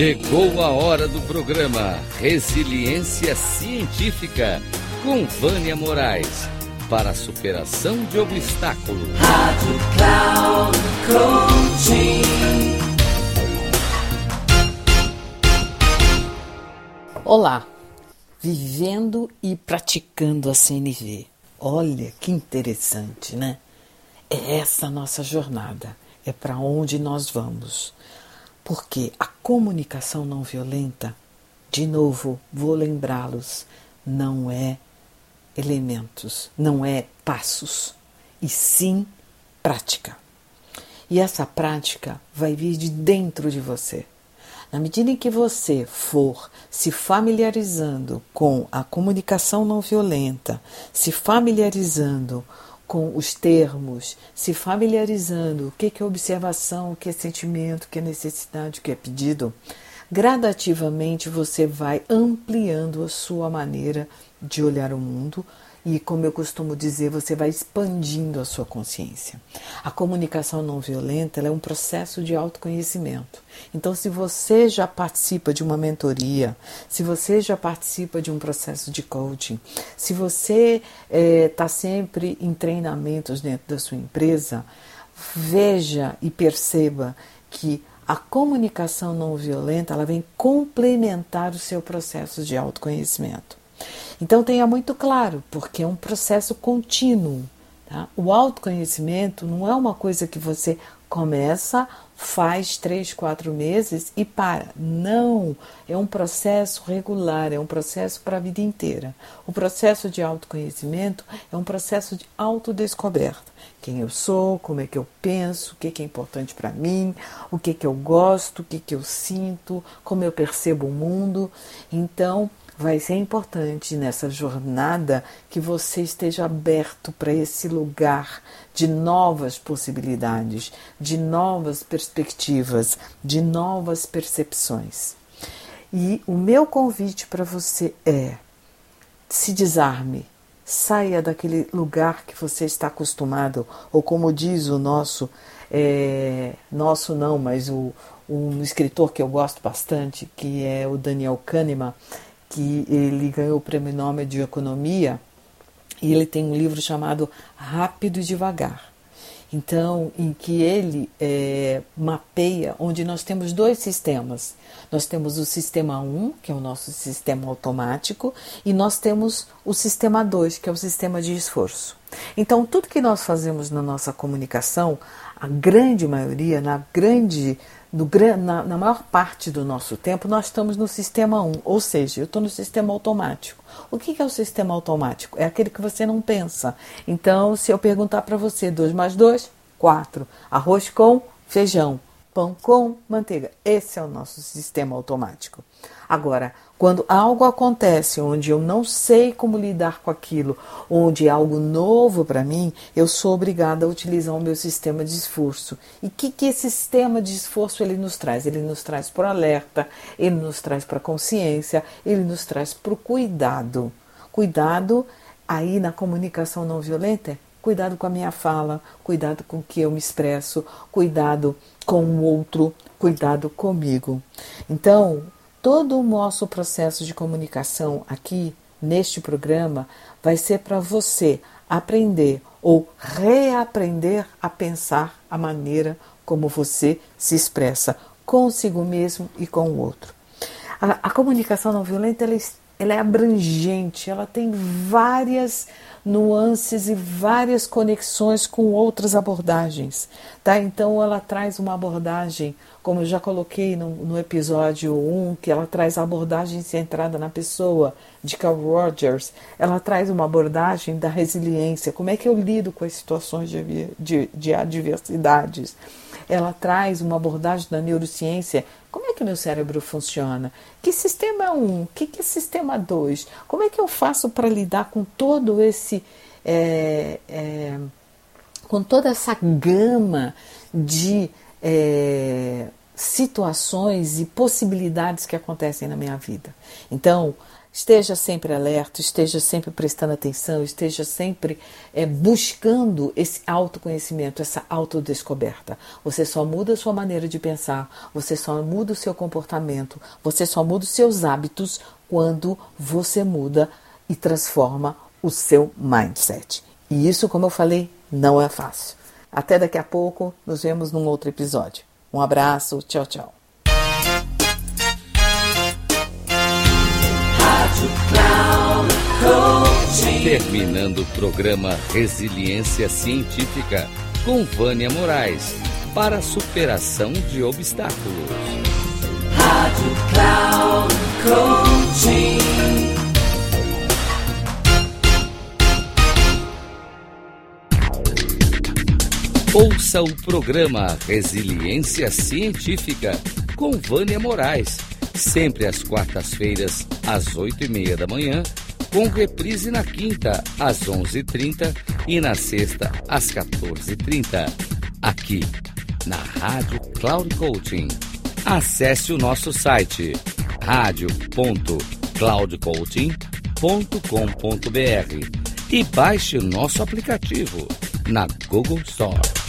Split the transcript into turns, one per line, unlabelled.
Chegou a hora do programa Resiliência Científica com Vânia Moraes para a superação de obstáculos. Rádio Cloud Coaching.
Olá, vivendo e praticando a CNV. Olha que interessante, né? É essa a nossa jornada, é para onde nós vamos. Porque a comunicação não violenta, de novo, vou lembrá-los, não é elementos, não é passos, e sim prática. E essa prática vai vir de dentro de você. Na medida em que você for se familiarizando com a comunicação não violenta, se familiarizando com os termos, se familiarizando o que é observação, o que é sentimento, o que é necessidade, o que é pedido, gradativamente você vai ampliando a sua maneira olhar o mundo, e, como eu costumo dizer, você vai expandindo a sua consciência. A comunicação não violenta é um processo de autoconhecimento. Então, se você já participa de uma mentoria, se você já participa de um processo de coaching, se você está eh, é, sempre em treinamentos dentro da sua empresa, veja e perceba que a comunicação não violenta ela vem complementar o seu processo de autoconhecimento. Então tenha muito claro, porque é um processo contínuo. Tá? O autoconhecimento não é uma coisa que você começa, faz três, quatro meses e para. Não, é um processo regular, é um processo para a vida inteira. O processo de autoconhecimento é um processo de autodescoberta. Quem eu sou, como é que eu penso, o que é importante para mim, o que, que eu gosto, o que, que eu sinto, como eu percebo o mundo. Então, vai ser importante nessa jornada que você esteja aberto para esse lugar de novas possibilidades, de novas perspectivas, de novas percepções. E o meu convite para você é: se desarme, saia daquele lugar que você está acostumado, ou como diz o nosso, é, nosso não, mas o, um escritor que eu gosto bastante, que é o Daniel Kahneman que ele ganhou o prêmio Nobel de Economia e ele tem um livro chamado Rápido e Devagar. Então, em que ele é, mapeia onde nós temos dois sistemas. Nós temos o sistema 1, que é o nosso sistema automático, e nós temos o sistema 2, que é o sistema de esforço. Então, tudo que nós fazemos na nossa comunicação, a grande maioria, na grande no, na, na, maior parte do nosso tempo, nós estamos no sistema 1, ou seja, eu estou no sistema automático. O que, que é o sistema automático? É aquele que você não pensa. Então, se eu perguntar para você 2 mais 2, 4. Arroz com feijão, pão com manteiga. Esse é o nosso sistema automático. Agora, quando algo acontece onde eu não sei como lidar com aquilo, onde é algo novo para mim, eu sou obrigada a utilizar o meu sistema de esforço. E o que, que esse sistema de esforço ele nos traz? Ele nos traz para o alerta, ele nos traz para a consciência, ele nos traz para o cuidado. Cuidado aí na comunicação não violenta cuidado com a minha fala, cuidado com o que eu me expresso, cuidado com o outro, cuidado comigo. Então, Todo o nosso processo de comunicação aqui neste programa vai ser para você aprender ou reaprender a pensar a maneira como você se expressa consigo mesmo e com o outro. A, a comunicação não violenta ela, é ela é abrangente, ela tem várias nuances e várias conexões com outras abordagens, tá? Então ela traz uma abordagem, como eu já coloquei no, no episódio 1, que ela traz a abordagem centrada na pessoa, de Carl Rogers, ela traz uma abordagem da resiliência, como é que eu lido com as situações de, de, de adversidades, ela traz uma abordagem da neurociência. Como é que o meu cérebro funciona? Que sistema é um? Que, que é sistema 2? Como é que eu faço para lidar com todo esse. É, é, com toda essa gama de é, situações e possibilidades que acontecem na minha vida. Então, Esteja sempre alerta, esteja sempre prestando atenção, esteja sempre é, buscando esse autoconhecimento, essa autodescoberta. Você só muda a sua maneira de pensar, você só muda o seu comportamento, você só muda os seus hábitos quando você muda e transforma o seu mindset. E isso, como eu falei, não é fácil. Até daqui a pouco, nos vemos num outro episódio. Um abraço, tchau, tchau.
Terminando o programa Resiliência Científica com Vânia Moraes para a superação de obstáculos. Rádio Cloud Coaching. Ouça o programa Resiliência Científica com Vânia Moraes sempre às quartas-feiras, às oito e meia da manhã, com reprise na quinta, às onze e trinta e na sexta, às quatorze e trinta, aqui na Rádio Cloud Coaching. Acesse o nosso site radio.cloudcoaching.com.br e baixe o nosso aplicativo na Google Store.